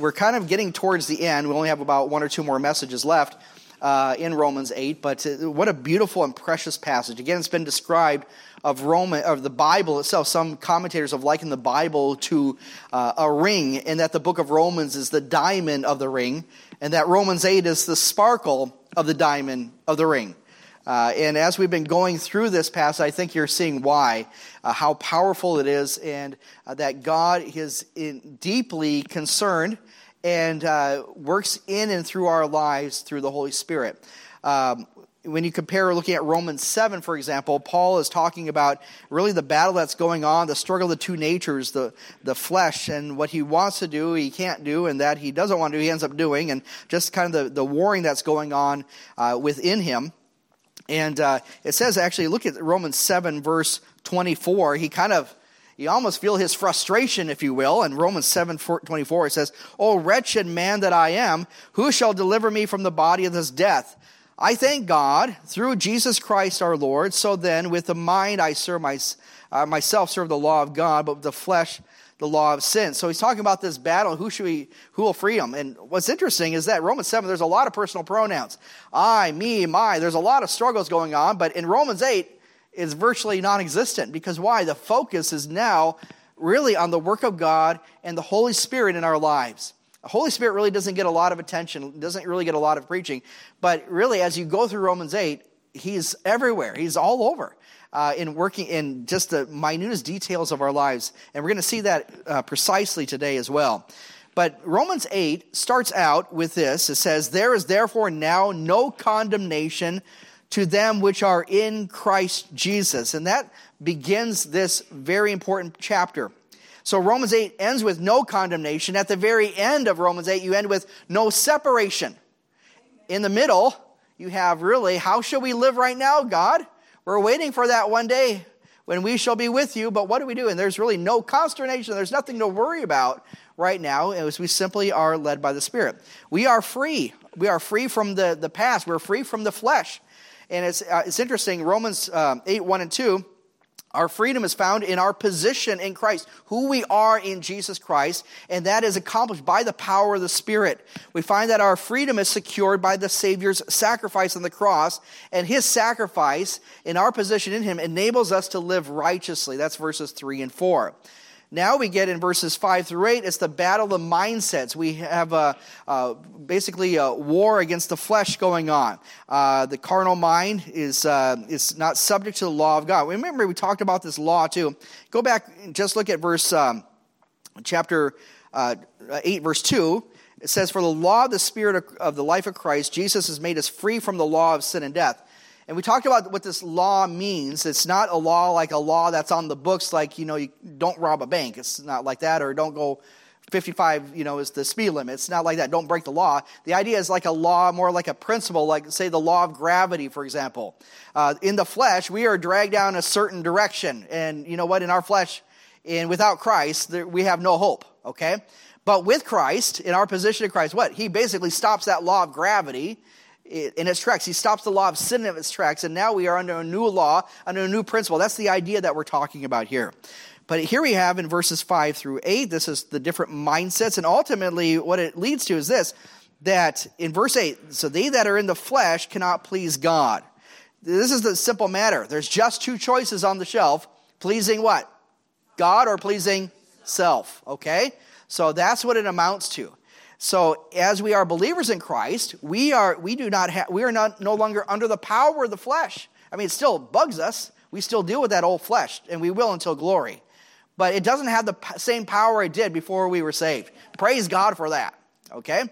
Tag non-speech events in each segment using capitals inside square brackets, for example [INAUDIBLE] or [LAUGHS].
we're kind of getting towards the end. We only have about one or two more messages left uh, in Romans 8, but uh, what a beautiful and precious passage. Again, it's been described of Roman of the Bible itself. Some commentators have likened the Bible to uh, a ring, and that the book of Romans is the diamond of the ring, and that Romans 8 is the sparkle of the diamond of the ring. Uh, and as we've been going through this passage, I think you're seeing why, uh, how powerful it is, and uh, that God is deeply concerned and uh, works in and through our lives through the Holy Spirit. Um, when you compare looking at Romans 7, for example, Paul is talking about really the battle that's going on, the struggle of the two natures, the, the flesh, and what he wants to do, he can't do, and that he doesn't want to do, he ends up doing, and just kind of the, the warring that's going on uh, within him. And uh, it says, actually, look at Romans 7, verse 24. He kind of, you almost feel his frustration, if you will. In Romans 7, 24, it says, O wretched man that I am, who shall deliver me from the body of this death? I thank God through Jesus Christ our Lord. So then, with the mind, I serve my, uh, myself serve the law of God, but with the flesh, the law of sin. So he's talking about this battle. Who should we? Who will free him? And what's interesting is that Romans seven, there's a lot of personal pronouns. I, me, my. There's a lot of struggles going on. But in Romans eight, it's virtually non-existent because why? The focus is now really on the work of God and the Holy Spirit in our lives. The Holy Spirit really doesn't get a lot of attention, doesn't really get a lot of preaching. But really, as you go through Romans 8, he's everywhere, he's all over. Uh, in working in just the minutest details of our lives. And we're going to see that uh, precisely today as well. But Romans 8 starts out with this it says, There is therefore now no condemnation to them which are in Christ Jesus. And that begins this very important chapter. So Romans 8 ends with no condemnation. At the very end of Romans 8, you end with no separation. In the middle, you have really, how shall we live right now, God? We're waiting for that one day when we shall be with you, but what do we do? And there's really no consternation. There's nothing to worry about right now as we simply are led by the Spirit. We are free. We are free from the, the past. We're free from the flesh. And it's, uh, it's interesting, Romans uh, 8, 1 and 2 our freedom is found in our position in Christ, who we are in Jesus Christ, and that is accomplished by the power of the Spirit. We find that our freedom is secured by the Savior's sacrifice on the cross, and his sacrifice in our position in him enables us to live righteously. That's verses 3 and 4. Now we get in verses 5 through 8, it's the battle of mindsets. We have a, a basically a war against the flesh going on. Uh, the carnal mind is, uh, is not subject to the law of God. Remember, we talked about this law too. Go back, and just look at verse um, chapter uh, 8, verse 2. It says, For the law of the Spirit of, of the life of Christ, Jesus has made us free from the law of sin and death. And we talked about what this law means. It's not a law like a law that's on the books, like, you know, you don't rob a bank. It's not like that, or don't go 55, you know, is the speed limit. It's not like that. Don't break the law. The idea is like a law, more like a principle, like, say, the law of gravity, for example. Uh, in the flesh, we are dragged down a certain direction. And you know what? In our flesh, and without Christ, there, we have no hope, okay? But with Christ, in our position in Christ, what? He basically stops that law of gravity in its tracks. He stops the law of sin in its tracks, and now we are under a new law, under a new principle. That's the idea that we're talking about here. But here we have in verses 5 through 8, this is the different mindsets, and ultimately what it leads to is this that in verse 8, so they that are in the flesh cannot please God. This is the simple matter. There's just two choices on the shelf pleasing what? God or pleasing self, okay? So that's what it amounts to. So as we are believers in Christ, we are we do not have we are not no longer under the power of the flesh. I mean, it still bugs us. We still deal with that old flesh, and we will until glory. But it doesn't have the same power it did before we were saved. Praise God for that. Okay?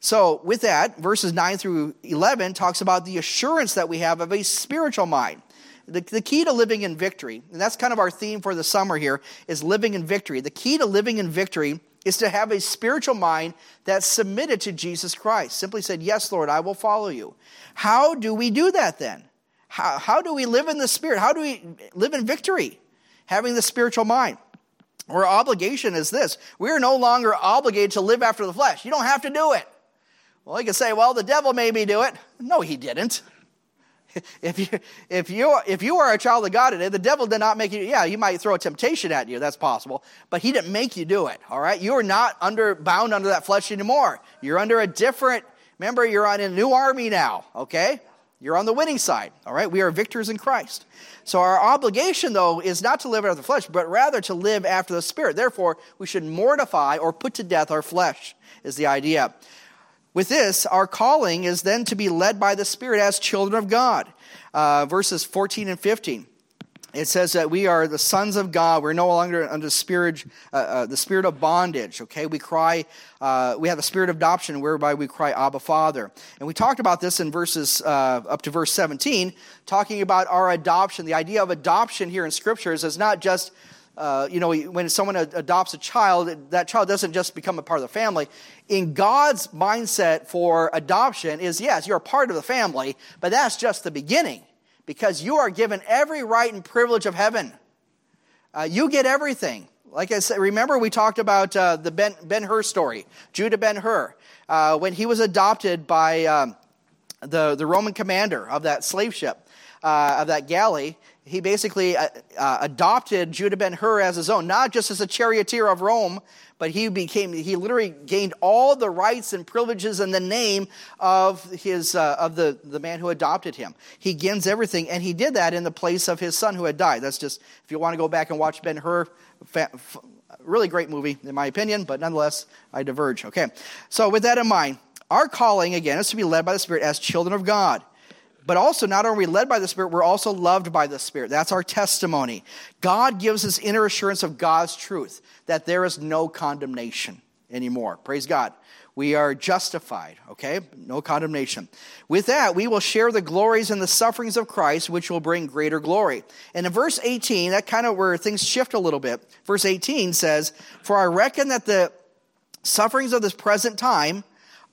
So, with that, verses 9 through 11 talks about the assurance that we have of a spiritual mind. The, the key to living in victory, and that's kind of our theme for the summer here, is living in victory. The key to living in victory is to have a spiritual mind that's submitted to Jesus Christ. Simply said, Yes, Lord, I will follow you. How do we do that then? How, how do we live in the Spirit? How do we live in victory? Having the spiritual mind. Our obligation is this we are no longer obligated to live after the flesh. You don't have to do it. Well, you can say, well, the devil made me do it. No, he didn't. [LAUGHS] if you if you if you are a child of God today, the devil did not make you. Yeah, he might throw a temptation at you. That's possible, but he didn't make you do it. All right, you are not under bound under that flesh anymore. You're under a different. Remember, you're on a new army now. Okay, you're on the winning side. All right, we are victors in Christ. So our obligation, though, is not to live after the flesh, but rather to live after the Spirit. Therefore, we should mortify or put to death our flesh. Is the idea. With this, our calling is then to be led by the Spirit as children of God. Uh, verses 14 and 15. It says that we are the sons of God. We're no longer under spirit, uh, uh, the spirit of bondage. Okay, we cry. Uh, we have the spirit of adoption, whereby we cry, "Abba, Father." And we talked about this in verses uh, up to verse 17, talking about our adoption. The idea of adoption here in scriptures is not just uh, you know, when someone adopts a child, that child doesn't just become a part of the family. In God's mindset for adoption is yes, you're a part of the family, but that's just the beginning because you are given every right and privilege of heaven. Uh, you get everything. Like I said, remember we talked about uh, the Ben, ben Hur story, Judah Ben Hur, uh, when he was adopted by um, the, the Roman commander of that slave ship, uh, of that galley he basically uh, uh, adopted Judah ben Hur as his own, not just as a charioteer of Rome, but he became he literally gained all the rights and privileges in the name of his uh, of the the man who adopted him. He gains everything, and he did that in the place of his son who had died. That's just if you want to go back and watch Ben Hur. Really great movie, in my opinion, but nonetheless, I diverge. Okay, so with that in mind, our calling again is to be led by the Spirit as children of God. But also, not only led by the Spirit, we're also loved by the Spirit. That's our testimony. God gives us inner assurance of God's truth that there is no condemnation anymore. Praise God. We are justified, okay? No condemnation. With that, we will share the glories and the sufferings of Christ, which will bring greater glory. And in verse 18, that kind of where things shift a little bit. Verse 18 says, For I reckon that the sufferings of this present time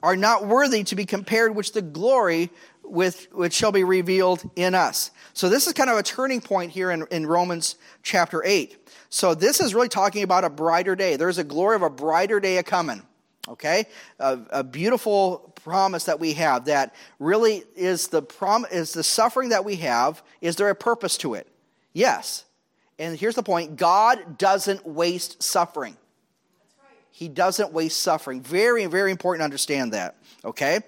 are not worthy to be compared with the glory with, which shall be revealed in us. So this is kind of a turning point here in, in Romans chapter 8. So this is really talking about a brighter day. There's a glory of a brighter day a coming. Okay? A, a beautiful promise that we have that really is the prom is the suffering that we have, is there a purpose to it? Yes. And here's the point God doesn't waste suffering. He doesn't waste suffering. Very, very important to understand that. Okay?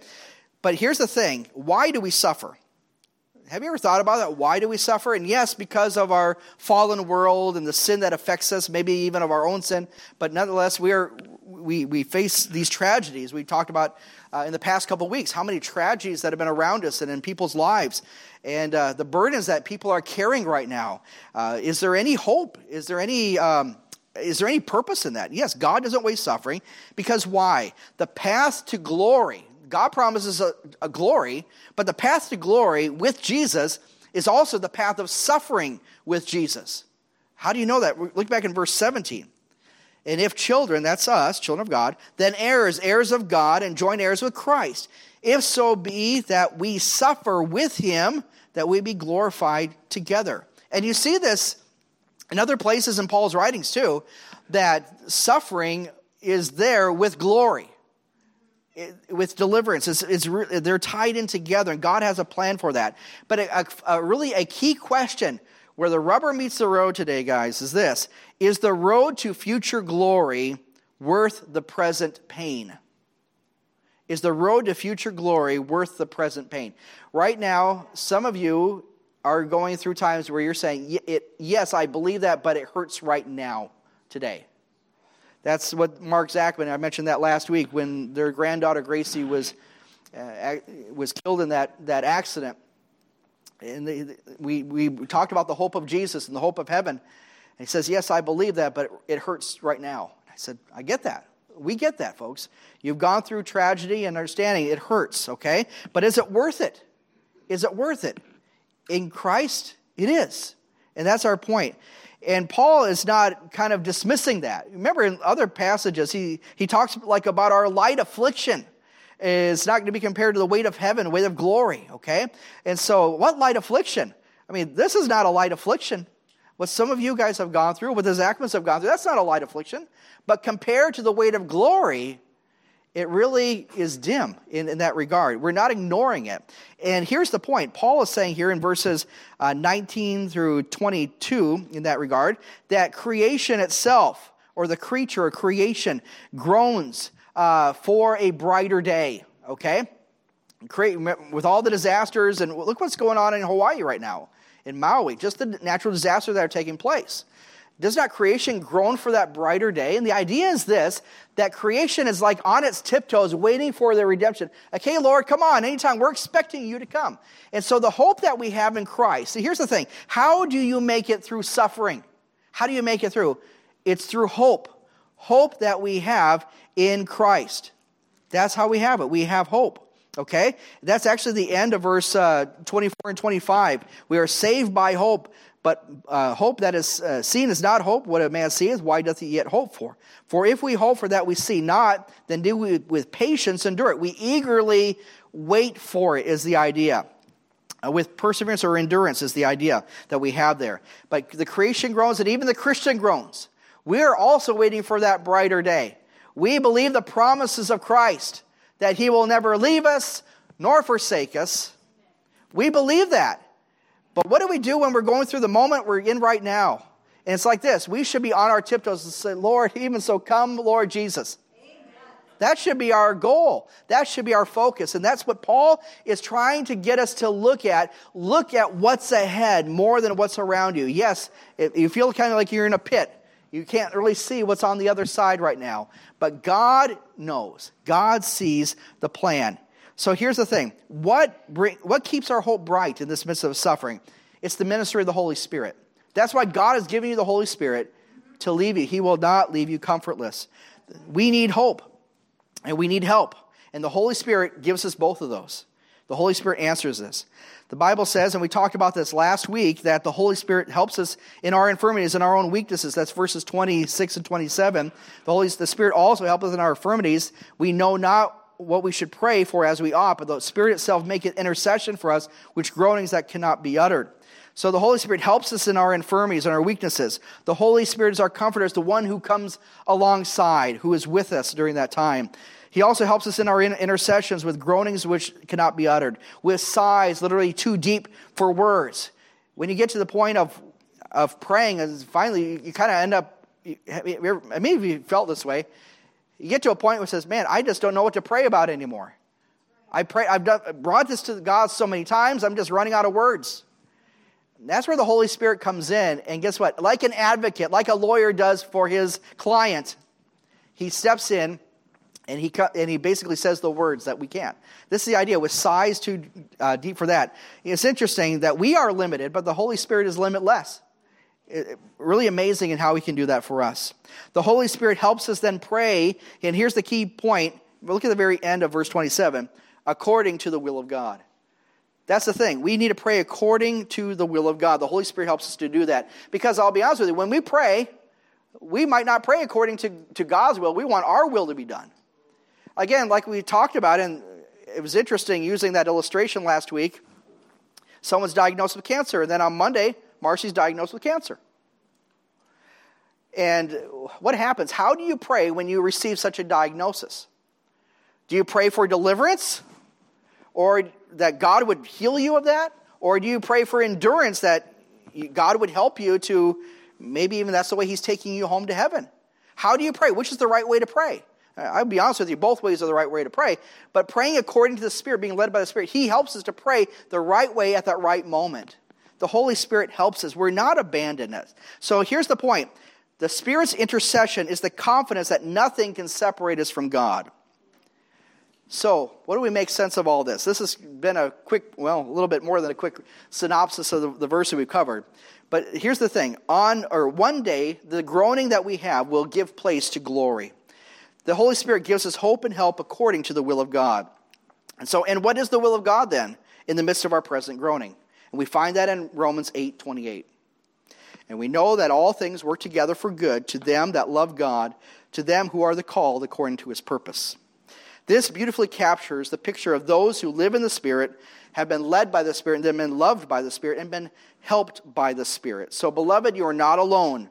But here's the thing why do we suffer? Have you ever thought about that? Why do we suffer? And yes, because of our fallen world and the sin that affects us, maybe even of our own sin. But nonetheless, we are we we face these tragedies. We talked about uh, in the past couple weeks how many tragedies that have been around us and in people's lives, and uh, the burdens that people are carrying right now. Uh, is there any hope? Is there any um, is there any purpose in that? Yes, God doesn't waste suffering because why? The path to glory, God promises a, a glory, but the path to glory with Jesus is also the path of suffering with Jesus. How do you know that? Look back in verse 17. And if children, that's us, children of God, then heirs, heirs of God, and joint heirs with Christ. If so be that we suffer with him, that we be glorified together. And you see this in other places in Paul's writings too, that suffering is there with glory with deliverance. It's, it's re- they're tied in together, and God has a plan for that. But a, a, really a key question where the rubber meets the road today, guys, is this Is the road to future glory worth the present pain? Is the road to future glory worth the present pain? Right now, some of you are going through times where you're saying, Yes, I believe that, but it hurts right now, today. That's what Mark Zachman, I mentioned that last week when their granddaughter Gracie was, uh, was killed in that, that accident. And they, we, we talked about the hope of Jesus and the hope of heaven. And he says, Yes, I believe that, but it hurts right now. I said, I get that. We get that, folks. You've gone through tragedy and understanding. It hurts, okay? But is it worth it? Is it worth it? In Christ, it is. And that's our point. And Paul is not kind of dismissing that. Remember in other passages, he, he talks like about our light affliction. It's not going to be compared to the weight of heaven, weight of glory, okay? And so, what light affliction? I mean, this is not a light affliction. What some of you guys have gone through, what the Zachmans have gone through, that's not a light affliction. But compared to the weight of glory, it really is dim in, in that regard. We're not ignoring it. And here's the point Paul is saying here in verses uh, 19 through 22 in that regard that creation itself, or the creature or creation, groans uh, for a brighter day, okay? With all the disasters, and look what's going on in Hawaii right now, in Maui, just the natural disasters that are taking place. Does not creation groan for that brighter day? And the idea is this that creation is like on its tiptoes waiting for the redemption. Okay, Lord, come on, anytime we're expecting you to come. And so the hope that we have in Christ, see, here's the thing how do you make it through suffering? How do you make it through? It's through hope. Hope that we have in Christ. That's how we have it. We have hope. Okay? That's actually the end of verse uh, 24 and 25. We are saved by hope. But uh, hope that is uh, seen is not hope. What a man seeth, why doth he yet hope for? For if we hope for that we see not, then do we with patience endure it. We eagerly wait for it, is the idea. Uh, with perseverance or endurance, is the idea that we have there. But the creation groans, and even the Christian groans. We are also waiting for that brighter day. We believe the promises of Christ that he will never leave us nor forsake us. We believe that. But what do we do when we're going through the moment we're in right now? And it's like this we should be on our tiptoes and say, Lord, even so, come, Lord Jesus. That should be our goal. That should be our focus. And that's what Paul is trying to get us to look at. Look at what's ahead more than what's around you. Yes, you feel kind of like you're in a pit. You can't really see what's on the other side right now. But God knows, God sees the plan. So here's the thing what, bring, what keeps our hope bright in this midst of suffering? It's the ministry of the Holy Spirit. That's why God has given you the Holy Spirit to leave you. He will not leave you comfortless. We need hope and we need help. And the Holy Spirit gives us both of those. The Holy Spirit answers this. The Bible says, and we talked about this last week, that the Holy Spirit helps us in our infirmities and our own weaknesses. That's verses 26 and 27. The Holy the Spirit also helps us in our infirmities. We know not what we should pray for as we ought, but the Spirit itself maketh intercession for us, which groanings that cannot be uttered. So the Holy Spirit helps us in our infirmities and our weaknesses. The Holy Spirit is our comforter, is the one who comes alongside, who is with us during that time. He also helps us in our intercessions with groanings which cannot be uttered, with sighs literally too deep for words. When you get to the point of, of praying, and finally you kind of end up, I mean, you felt this way, you get to a point where it says, man, I just don't know what to pray about anymore. I pray, I've done, brought this to God so many times, I'm just running out of words. That's where the Holy Spirit comes in. And guess what? Like an advocate, like a lawyer does for his client, he steps in and he, and he basically says the words that we can't. This is the idea with sighs too uh, deep for that. It's interesting that we are limited, but the Holy Spirit is limitless. It, really amazing in how he can do that for us. The Holy Spirit helps us then pray, and here's the key point. Look at the very end of verse 27 according to the will of God. That's the thing. We need to pray according to the will of God. The Holy Spirit helps us to do that. Because I'll be honest with you, when we pray, we might not pray according to, to God's will. We want our will to be done. Again, like we talked about, and it was interesting using that illustration last week. Someone's diagnosed with cancer, and then on Monday, Marcy's diagnosed with cancer. And what happens? How do you pray when you receive such a diagnosis? Do you pray for deliverance? Or that God would heal you of that? Or do you pray for endurance that God would help you to maybe even that's the way He's taking you home to heaven? How do you pray? Which is the right way to pray? I'll be honest with you, both ways are the right way to pray. But praying according to the Spirit, being led by the Spirit, He helps us to pray the right way at that right moment. The Holy Spirit helps us. We're not abandoned. So here's the point the Spirit's intercession is the confidence that nothing can separate us from God. So, what do we make sense of all this? This has been a quick, well, a little bit more than a quick synopsis of the, the verse that we've covered. But here's the thing on or one day, the groaning that we have will give place to glory. The Holy Spirit gives us hope and help according to the will of God. And so, and what is the will of God then in the midst of our present groaning? And we find that in Romans 8 28. And we know that all things work together for good to them that love God, to them who are the called according to his purpose. This beautifully captures the picture of those who live in the Spirit, have been led by the Spirit, and then been loved by the Spirit, and been helped by the Spirit. So, beloved, you are not alone.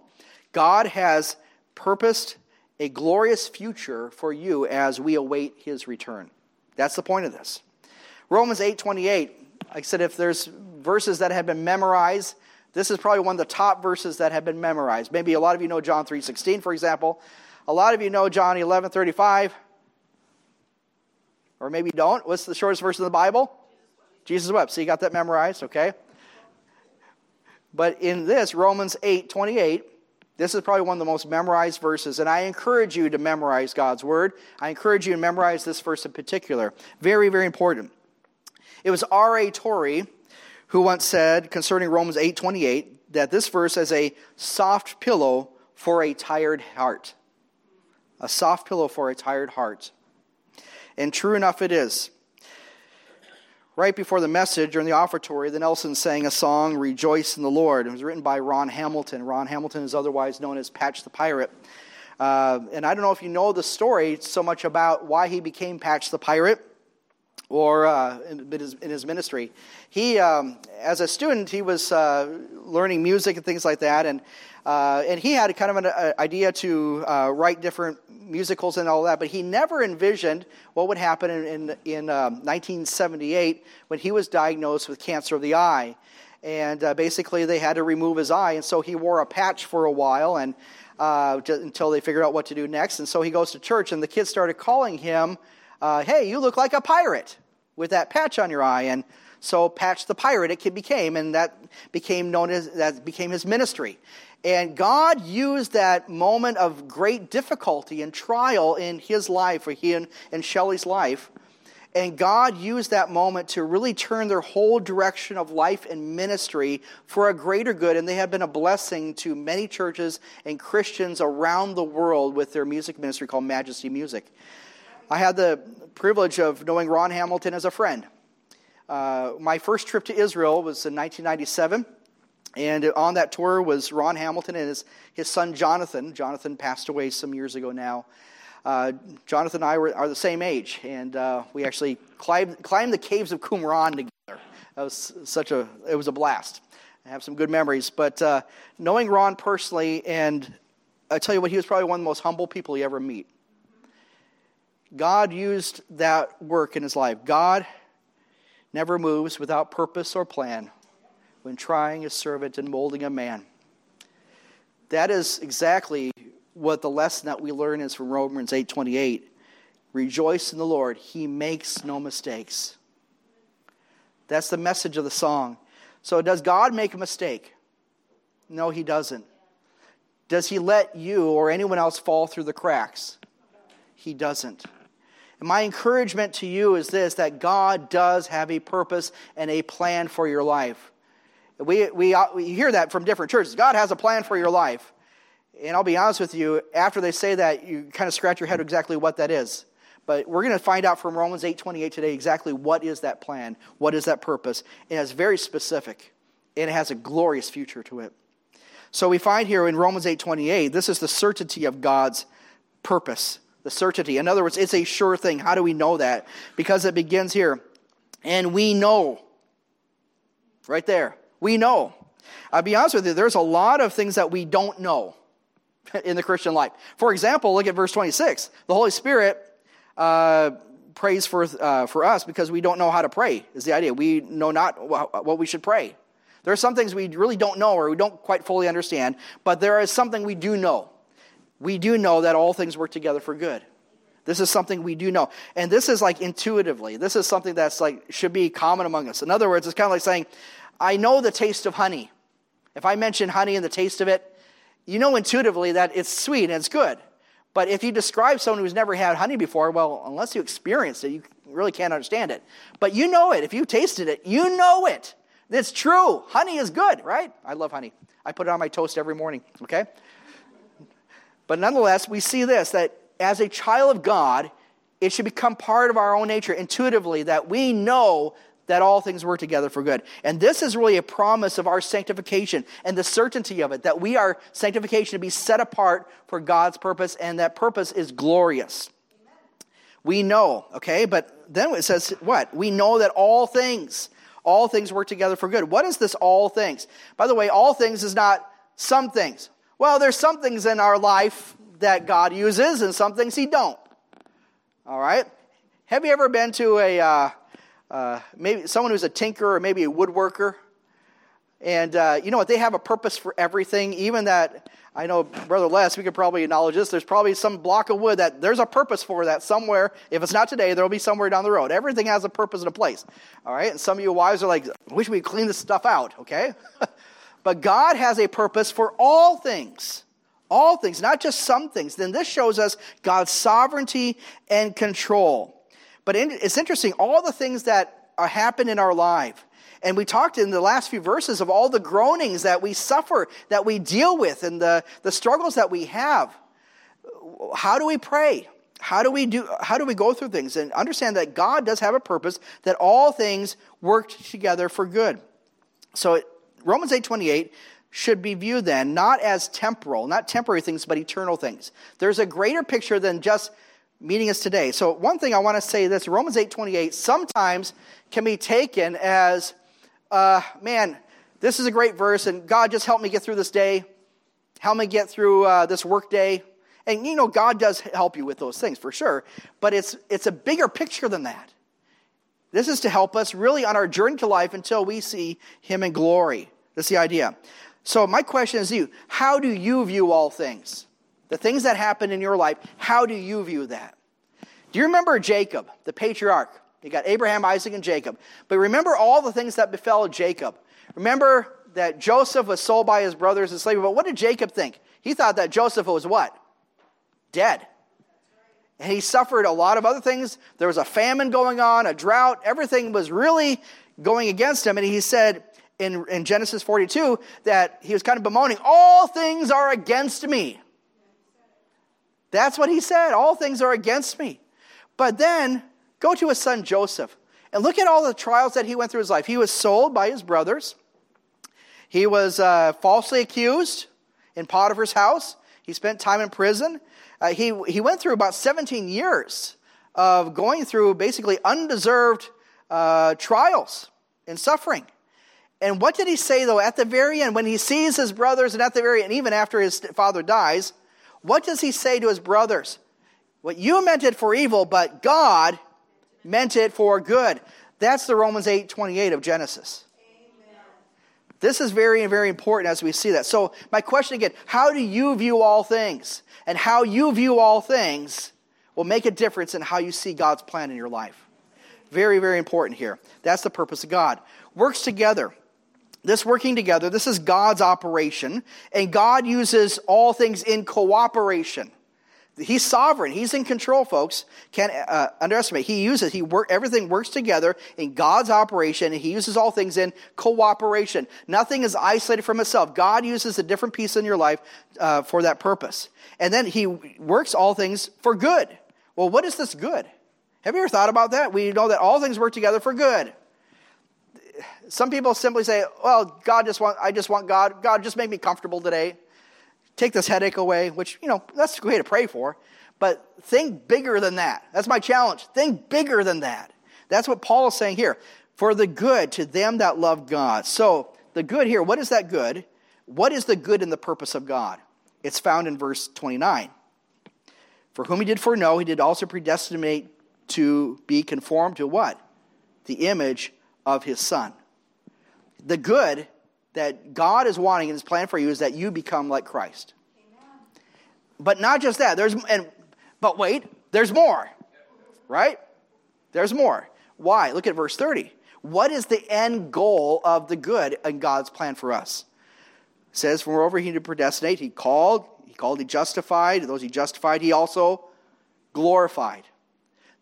God has purposed a glorious future for you as we await his return. That's the point of this. Romans 8:28. Like I said, if there's verses that have been memorized, this is probably one of the top verses that have been memorized. Maybe a lot of you know John 3:16, for example. A lot of you know John 11:35. Or maybe you don't. What's the shortest verse in the Bible? Jesus wept. So you got that memorized, okay? But in this, Romans 8 28, this is probably one of the most memorized verses, and I encourage you to memorize God's word. I encourage you to memorize this verse in particular. Very, very important. It was R.A. Torrey who once said concerning Romans 8:28 that this verse is a soft pillow for a tired heart. A soft pillow for a tired heart. And true enough, it is. Right before the message, during the offertory, the Nelsons sang a song, Rejoice in the Lord. It was written by Ron Hamilton. Ron Hamilton is otherwise known as Patch the Pirate. Uh, and I don't know if you know the story so much about why he became Patch the Pirate or uh, in, his, in, his, ministry. He, um, as a student, he was uh, learning music and things like that, and uh, and he had kind of an uh, idea to uh, write different musicals and all that, but he never envisioned what would happen in, in, in um, 1978 when he was diagnosed with cancer of the eye. And uh, basically, they had to remove his eye, and so he wore a patch for a while and until they figured out what to do next. And so he goes to church, and the kids started calling him, uh, Hey, you look like a pirate with that patch on your eye. And so Patch the Pirate it became, and that became known as that became his ministry. And God used that moment of great difficulty and trial in his life, or he and, and Shelley's life. And God used that moment to really turn their whole direction of life and ministry for a greater good. And they have been a blessing to many churches and Christians around the world with their music ministry called Majesty Music. I had the privilege of knowing Ron Hamilton as a friend. Uh, my first trip to Israel was in 1997. And on that tour was Ron Hamilton and his, his son Jonathan. Jonathan passed away some years ago now. Uh, Jonathan and I were, are the same age, and uh, we actually climbed, climbed the caves of Qumran together. That was such a, it was a blast. I have some good memories. But uh, knowing Ron personally, and I tell you what, he was probably one of the most humble people you ever meet. God used that work in his life. God never moves without purpose or plan when trying a servant and molding a man. That is exactly what the lesson that we learn is from Romans 8:28. Rejoice in the Lord, he makes no mistakes. That's the message of the song. So does God make a mistake? No, he doesn't. Does he let you or anyone else fall through the cracks? He doesn't. My encouragement to you is this that God does have a purpose and a plan for your life. We, we, uh, we hear that from different churches. God has a plan for your life. And I'll be honest with you, after they say that, you kind of scratch your head exactly what that is. But we're going to find out from Romans 8:28 today exactly what is that plan, what is that purpose. And it's very specific, and it has a glorious future to it. So we find here in Romans 8:28, this is the certainty of God's purpose. The certainty. In other words, it's a sure thing. How do we know that? Because it begins here. And we know. Right there. We know. I'll be honest with you, there's a lot of things that we don't know [LAUGHS] in the Christian life. For example, look at verse 26. The Holy Spirit uh, prays for, uh, for us because we don't know how to pray, is the idea. We know not what we should pray. There are some things we really don't know or we don't quite fully understand, but there is something we do know. We do know that all things work together for good. This is something we do know. And this is like intuitively. This is something that's like should be common among us. In other words, it's kind of like saying, I know the taste of honey. If I mention honey and the taste of it, you know intuitively that it's sweet and it's good. But if you describe someone who's never had honey before, well, unless you experienced it, you really can't understand it. But you know it. If you tasted it, you know it. It's true. Honey is good, right? I love honey. I put it on my toast every morning, okay? But nonetheless, we see this that as a child of God, it should become part of our own nature intuitively that we know that all things work together for good. And this is really a promise of our sanctification and the certainty of it, that we are sanctification to be set apart for God's purpose, and that purpose is glorious. We know, okay, but then it says what? We know that all things, all things work together for good. What is this all things? By the way, all things is not some things. Well, there's some things in our life that God uses and some things He don't. All right? Have you ever been to a uh, uh, maybe someone who's a tinker or maybe a woodworker? And uh, you know what? They have a purpose for everything. Even that, I know, Brother Les, we could probably acknowledge this. There's probably some block of wood that there's a purpose for that somewhere. If it's not today, there'll be somewhere down the road. Everything has a purpose and a place. All right? And some of you wives are like, I wish we'd clean this stuff out, okay? [LAUGHS] but God has a purpose for all things. All things, not just some things. Then this shows us God's sovereignty and control. But it's interesting, all the things that happen in our life, and we talked in the last few verses of all the groanings that we suffer, that we deal with, and the, the struggles that we have. How do we pray? How do we do how do we go through things and understand that God does have a purpose that all things work together for good. So Romans 8:28 should be viewed then not as temporal, not temporary things, but eternal things. There's a greater picture than just meeting us today. So one thing I want to say this Romans 8:28 sometimes can be taken as uh, man, this is a great verse, and God just help me get through this day. Help me get through uh, this work day. And you know, God does help you with those things for sure, but it's, it's a bigger picture than that. This is to help us really on our journey to life until we see Him in glory. That's the idea. So, my question is to you how do you view all things? The things that happen in your life, how do you view that? Do you remember Jacob, the patriarch? You got Abraham, Isaac, and Jacob. But remember all the things that befell Jacob. Remember that Joseph was sold by his brothers as slaves. But what did Jacob think? He thought that Joseph was what? Dead. And he suffered a lot of other things. There was a famine going on, a drought. Everything was really going against him. And he said in, in Genesis 42 that he was kind of bemoaning, All things are against me. That's what he said. All things are against me. But then Go to his son Joseph and look at all the trials that he went through his life. He was sold by his brothers, he was uh, falsely accused in Potiphar's house, he spent time in prison. Uh, he, he went through about 17 years of going through basically undeserved uh, trials and suffering. And what did he say, though, at the very end, when he sees his brothers, and at the very end, even after his father dies, what does he say to his brothers? What you meant it for evil, but God meant it for good. That's the Romans 8 28 of Genesis. Amen. This is very, very important as we see that. So, my question again how do you view all things? And how you view all things will make a difference in how you see God's plan in your life. Very, very important here. That's the purpose of God. Works together. This working together, this is God's operation, and God uses all things in cooperation. He's sovereign. He's in control, folks. Can't uh, underestimate. He uses, he work, everything works together in God's operation, and he uses all things in cooperation. Nothing is isolated from itself. God uses a different piece in your life uh, for that purpose. And then he works all things for good. Well, what is this good? Have you ever thought about that? We know that all things work together for good. Some people simply say, well, God just want, I just want God, God just make me comfortable today take this headache away, which, you know, that's great to pray for. But think bigger than that. That's my challenge. Think bigger than that. That's what Paul is saying here. For the good to them that love God. So, the good here, what is that good? What is the good in the purpose of God? It's found in verse 29. For whom he did foreknow, he did also predestinate to be conformed to what? The image of his son. The good that God is wanting in his plan for you is that you become like Christ. Amen. But not just that. There's and but wait, there's more. Right? There's more. Why? Look at verse 30. What is the end goal of the good in God's plan for us? It says, Moreover, he did predestinate, he called, he called, he justified, those he justified, he also glorified.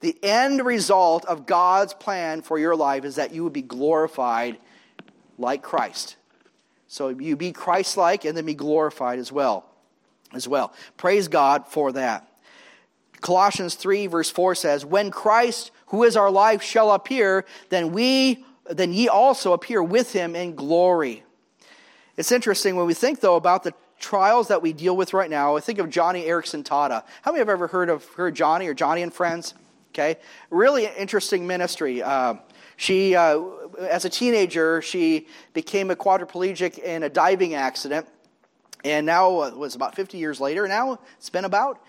The end result of God's plan for your life is that you would be glorified like Christ. So you be Christ-like and then be glorified as well. As well. Praise God for that. Colossians 3 verse 4 says, "When Christ, who is our life, shall appear, then we then ye also appear with him in glory." It's interesting when we think though about the trials that we deal with right now. I think of Joni Eareckson Tada. How many have ever heard of her Joni or Joni and Friends? Okay, really interesting ministry. Uh, she, uh, as a teenager, she became a quadriplegic in a diving accident. And now, it was about 50 years later, now it's been about,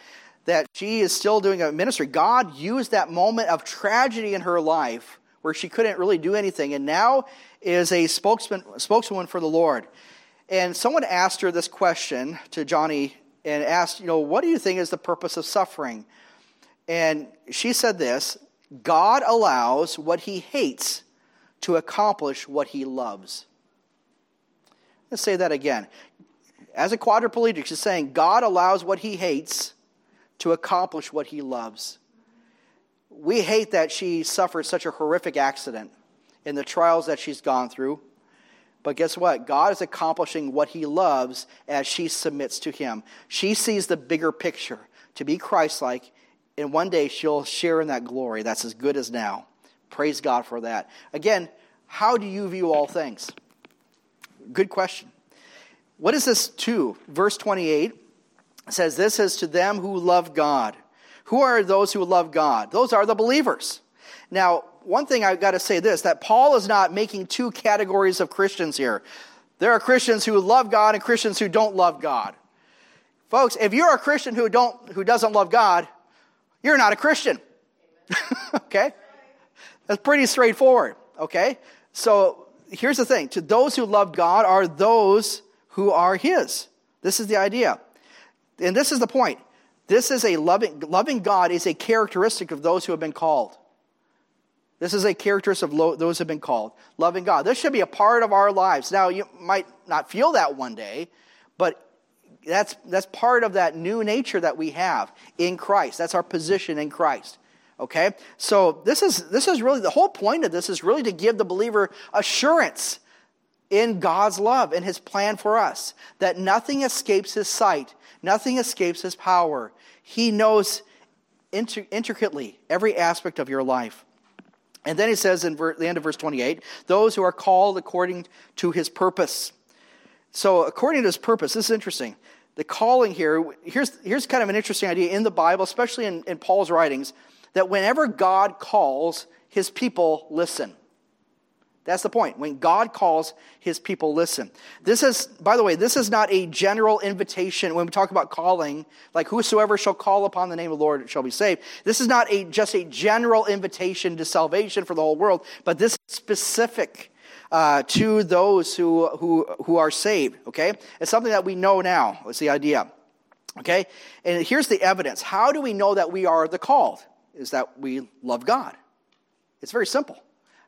that she is still doing a ministry. God used that moment of tragedy in her life where she couldn't really do anything, and now is a spokesman, spokeswoman for the Lord. And someone asked her this question to Joni and asked, you know, what do you think is the purpose of suffering? And she said this God allows what he hates to accomplish what he loves. Let's say that again. As a quadriplegic, she's saying God allows what he hates to accomplish what he loves. We hate that she suffered such a horrific accident in the trials that she's gone through. But guess what? God is accomplishing what he loves as she submits to him. She sees the bigger picture to be Christ like, and one day she'll share in that glory that's as good as now. Praise God for that. Again, how do you view all things? Good question. What is this to? Verse 28 says, This is to them who love God. Who are those who love God? Those are the believers. Now, one thing I've got to say this that Paul is not making two categories of Christians here. There are Christians who love God and Christians who don't love God. Folks, if you're a Christian who, don't, who doesn't love God, you're not a Christian. [LAUGHS] okay? That's pretty straightforward. Okay? So here's the thing to those who love God are those who are His. This is the idea. And this is the point. This is a loving, loving God is a characteristic of those who have been called. This is a characteristic of lo- those who have been called. Loving God. This should be a part of our lives. Now, you might not feel that one day, but that's, that's part of that new nature that we have in Christ. That's our position in Christ. Okay? So this is this is really the whole point of this is really to give the believer assurance in God's love and his plan for us that nothing escapes his sight, nothing escapes his power. He knows intricately every aspect of your life. And then he says in the end of verse 28 those who are called according to his purpose. So, according to his purpose, this is interesting. The calling here, here's, here's kind of an interesting idea in the Bible, especially in, in Paul's writings, that whenever God calls, his people listen. That's the point. When God calls, his people listen. This is, by the way, this is not a general invitation when we talk about calling, like whosoever shall call upon the name of the Lord shall be saved. This is not a, just a general invitation to salvation for the whole world, but this is specific uh, to those who, who, who are saved, okay? It's something that we know now. It's the idea, okay? And here's the evidence. How do we know that we are the called? Is that we love God. It's very simple.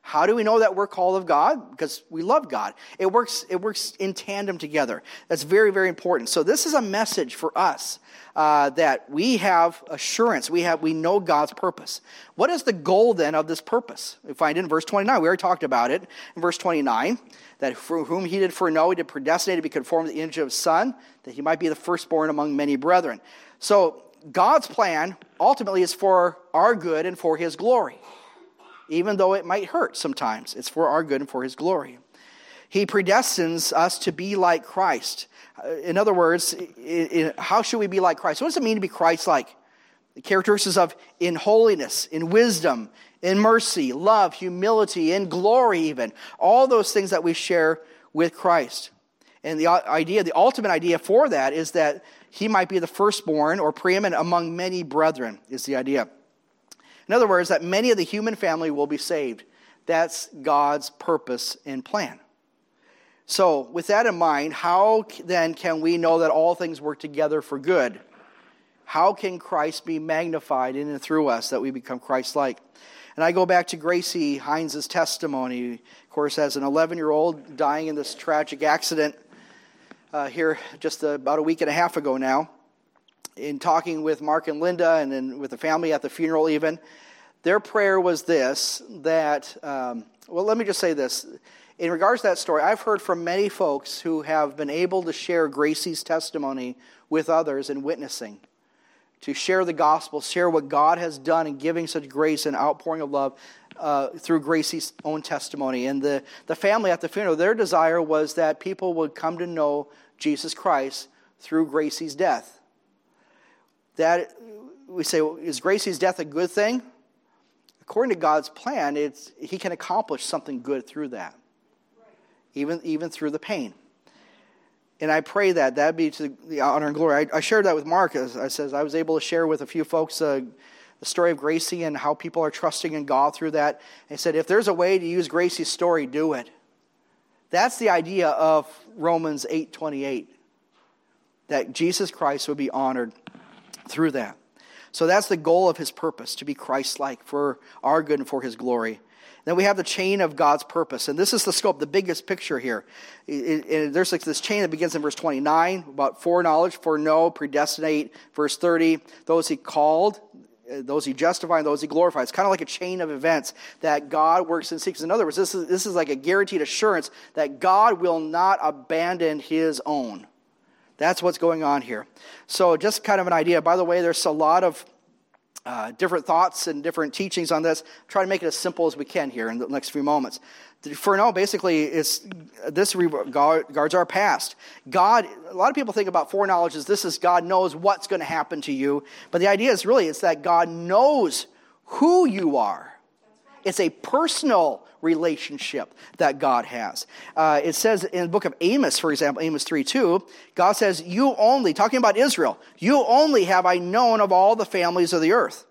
How do we know that we're called of God? Because we love God. It works, it works in tandem together. That's very, very important. So this is a message for us uh, that we have assurance. We have we know God's purpose. What is the goal then of this purpose? We find it in verse 29. We already talked about it in verse 29. That for whom he did foreknow, he did predestinate to be conformed to the image of his son, that he might be the firstborn among many brethren. So God's plan ultimately is for our good and for his glory even though it might hurt sometimes. It's for our good and for His glory. He predestines us to be like Christ. Uh, in other words, how should we be like Christ? What does it mean to be Christ like? The characteristics of in holiness, in wisdom, in mercy, love, humility, in glory, even. All those things that we share with Christ. And the idea, the ultimate idea for that is that he might be the firstborn or preeminent among many brethren, is the idea. In other words, that many of the human family will be saved. That's God's purpose and plan. So, with that in mind, how then can we know that all things work together for good? How can Christ be magnified in and through us that we become Christ like? And I go back to Gracie Hines' testimony, of course, as an 11 year old dying in this tragic accident uh, here just about a week and a half ago now in talking with Mark and Linda and then with the family at the funeral, even, their prayer was this that, um, well, let me just say this. In regards to that story, I've heard from many folks who have been able to share Gracie's testimony with others in witnessing, to share the gospel, share what God has done in giving such grace and outpouring of love uh, through Gracie's own testimony. And the, the family at the funeral, their desire was that people would come to know Jesus Christ through Gracie's death that we say, well, is Gracie's death a good thing? According to God's plan, it's, he can accomplish something good through that, even, even through the pain. And I pray that that be to the honor and glory. I, I shared that with Mark. As I says I was able to share with a few folks uh, the story of Gracie and how people are trusting in God through that. And he said, if there's a way to use Gracie's story, do it. That's the idea of Romans 8:28. That Jesus Christ would be honored through that. So that's the goal of his purpose, to be Christ like for our good and for his glory. Then we have the chain of God's purpose. And this is the scope, the biggest picture here. It, it, there's like this chain that begins in verse 29 about foreknowledge, foreknow, predestinate. Verse 30, those he called, uh, those he justified, and those he glorified. It's kind of like a chain of events that God works in sequence. In other words, this is, this is like a guaranteed assurance that God will not abandon his own. That's what's going on here. So, just kind of an idea. By the way, there's a lot of uh, different thoughts and different teachings on this. Try to make it as simple as we can here in the next few moments. For now, basically, is this regards our past. God, a lot of people think about foreknowledge as this is God knows what's going to happen to you, but the idea is really it's that God knows who you are. It's a personal relationship that God has. Uh, it says in the book of Amos, for example, Amos 3 2, God says, You only, talking about Israel, you only have I known of all the families of the earth.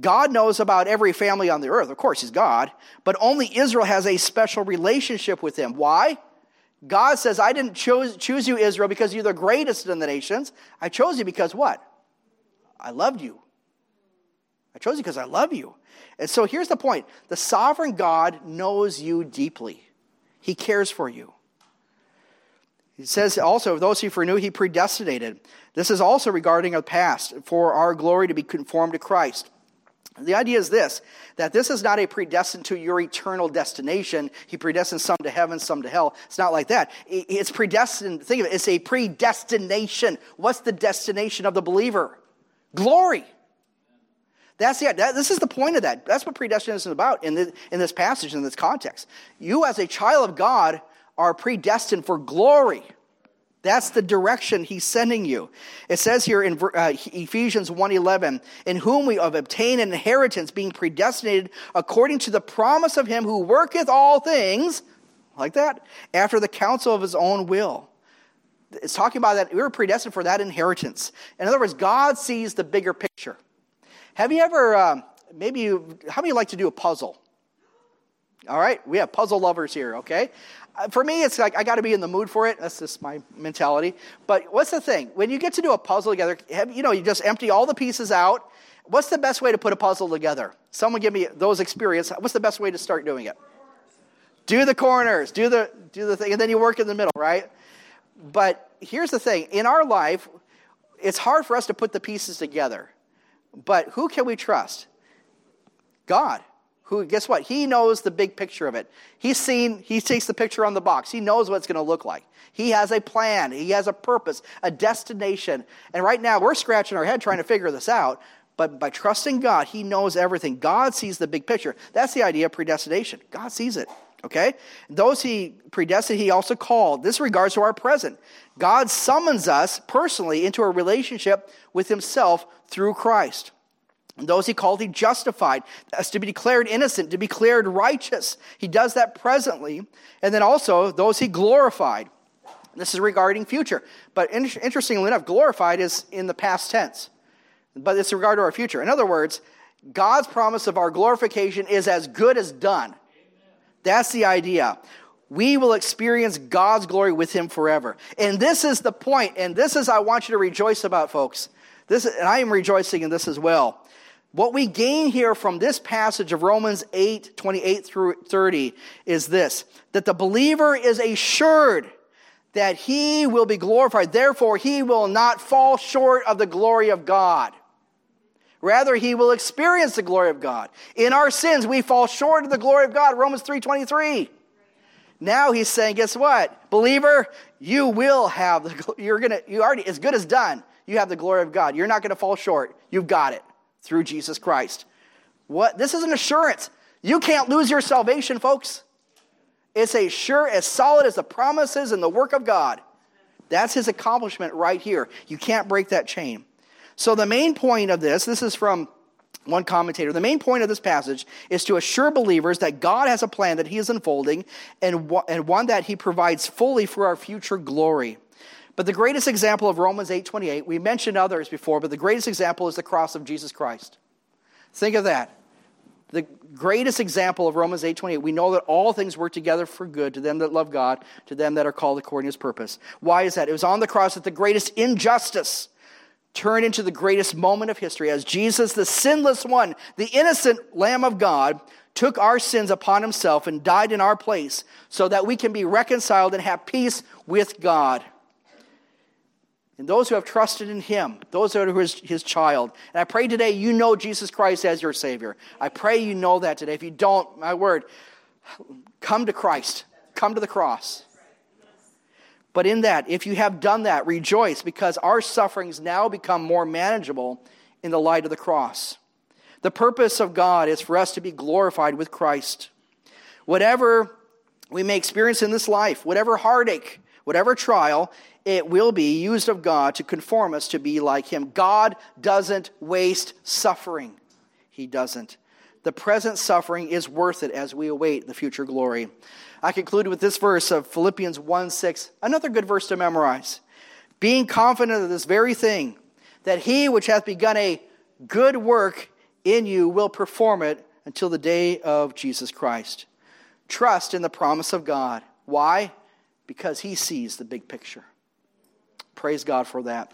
God knows about every family on the earth. Of course, He's God, but only Israel has a special relationship with Him. Why? God says, I didn't choose, choose you, Israel, because you're the greatest in the nations. I chose you because what? I loved you. I chose you because I love you. And so here's the point the sovereign God knows you deeply, He cares for you. He says also, those he foreknew, he predestinated. This is also regarding the past, for our glory to be conformed to Christ. The idea is this that this is not a predestined to your eternal destination. He predestined some to heaven, some to hell. It's not like that. It's predestined, think of it, it's a predestination. What's the destination of the believer? Glory. That's the, that, this is the point of that. That's what predestination is about in, the, in this passage, in this context. You, as a child of God, are predestined for glory. That's the direction he's sending you. It says here in uh, Ephesians 1:11, "In whom we have obtained an inheritance, being predestinated according to the promise of him who worketh all things, like that, after the counsel of his own will." It's talking about that we were predestined for that inheritance. In other words, God sees the bigger picture. Have you ever, uh, maybe you, how many like to do a puzzle? All right, we have puzzle lovers here, okay? Uh, for me, it's like I got to be in the mood for it. That's just my mentality. But what's the thing? When you get to do a puzzle together, have, you know, you just empty all the pieces out. What's the best way to put a puzzle together? Someone give me those experience. What's the best way to start doing it? Do the corners, do the do the thing, and then you work in the middle, right? But here's the thing: in our life, it's hard for us to put the pieces together. But who can we trust? God who guess what? He knows the big picture of it. He's seen he takes the picture on the box. He knows what it's going to look like. He has a plan. He has a purpose a destination. And right now we're scratching our head trying to figure this out. But by trusting god he knows everything. God sees the big picture. That's the idea of predestination. God sees it okay? Those he predestined he also called. This regards to our present. God summons us personally into a relationship with himself through christ and those he called, he justified as to be declared innocent, to be declared righteous. He does that presently. And then also those he glorified. This is regarding future. But interestingly enough, glorified is in the past tense. But it's regard to our future. In other words, God's promise of our glorification is as good as done. That's the idea. We will experience God's glory with him forever. And this is the point, and this is I want you to rejoice about, folks. This, and I am rejoicing in this as well. What we gain here from this passage of Romans 8, 28 through 30 is this that the believer is assured that he will be glorified. Therefore, he will not fall short of the glory of God. Rather, he will experience the glory of God. In our sins, we fall short of the glory of God. Romans 3:23. Now he's saying, guess what? Believer, you will have the you're gonna you already as good as done. You have the glory of God. You're not gonna fall short. You've got it through Jesus Christ. What? This is an assurance. You can't lose your salvation, folks. It's as sure, as solid as the promises and the work of God. That's his accomplishment right here. You can't break that chain. So, the main point of this, this is from one commentator, the main point of this passage is to assure believers that God has a plan that he is unfolding and, and one that he provides fully for our future glory. But the greatest example of Romans 8:28, we mentioned others before, but the greatest example is the cross of Jesus Christ. Think of that. The greatest example of Romans 8:28, we know that all things work together for good to them that love God, to them that are called according to his purpose. Why is that? It was on the cross that the greatest injustice turned into the greatest moment of history as Jesus, the sinless one, the innocent Lamb of God, took our sins upon himself and died in our place so that we can be reconciled and have peace with God. And those who have trusted in him, those who are his, his child. And I pray today you know Jesus Christ as your Savior. I pray you know that today. If you don't, my word, come to Christ, come to the cross. But in that, if you have done that, rejoice because our sufferings now become more manageable in the light of the cross. The purpose of God is for us to be glorified with Christ. Whatever we may experience in this life, whatever heartache, whatever trial, it will be used of God to conform us to be like Him. God doesn't waste suffering, He doesn't. The present suffering is worth it as we await the future glory. I conclude with this verse of Philippians 1 6, another good verse to memorize. Being confident of this very thing, that he which hath begun a good work in you will perform it until the day of Jesus Christ. Trust in the promise of God. Why? Because he sees the big picture. Praise God for that.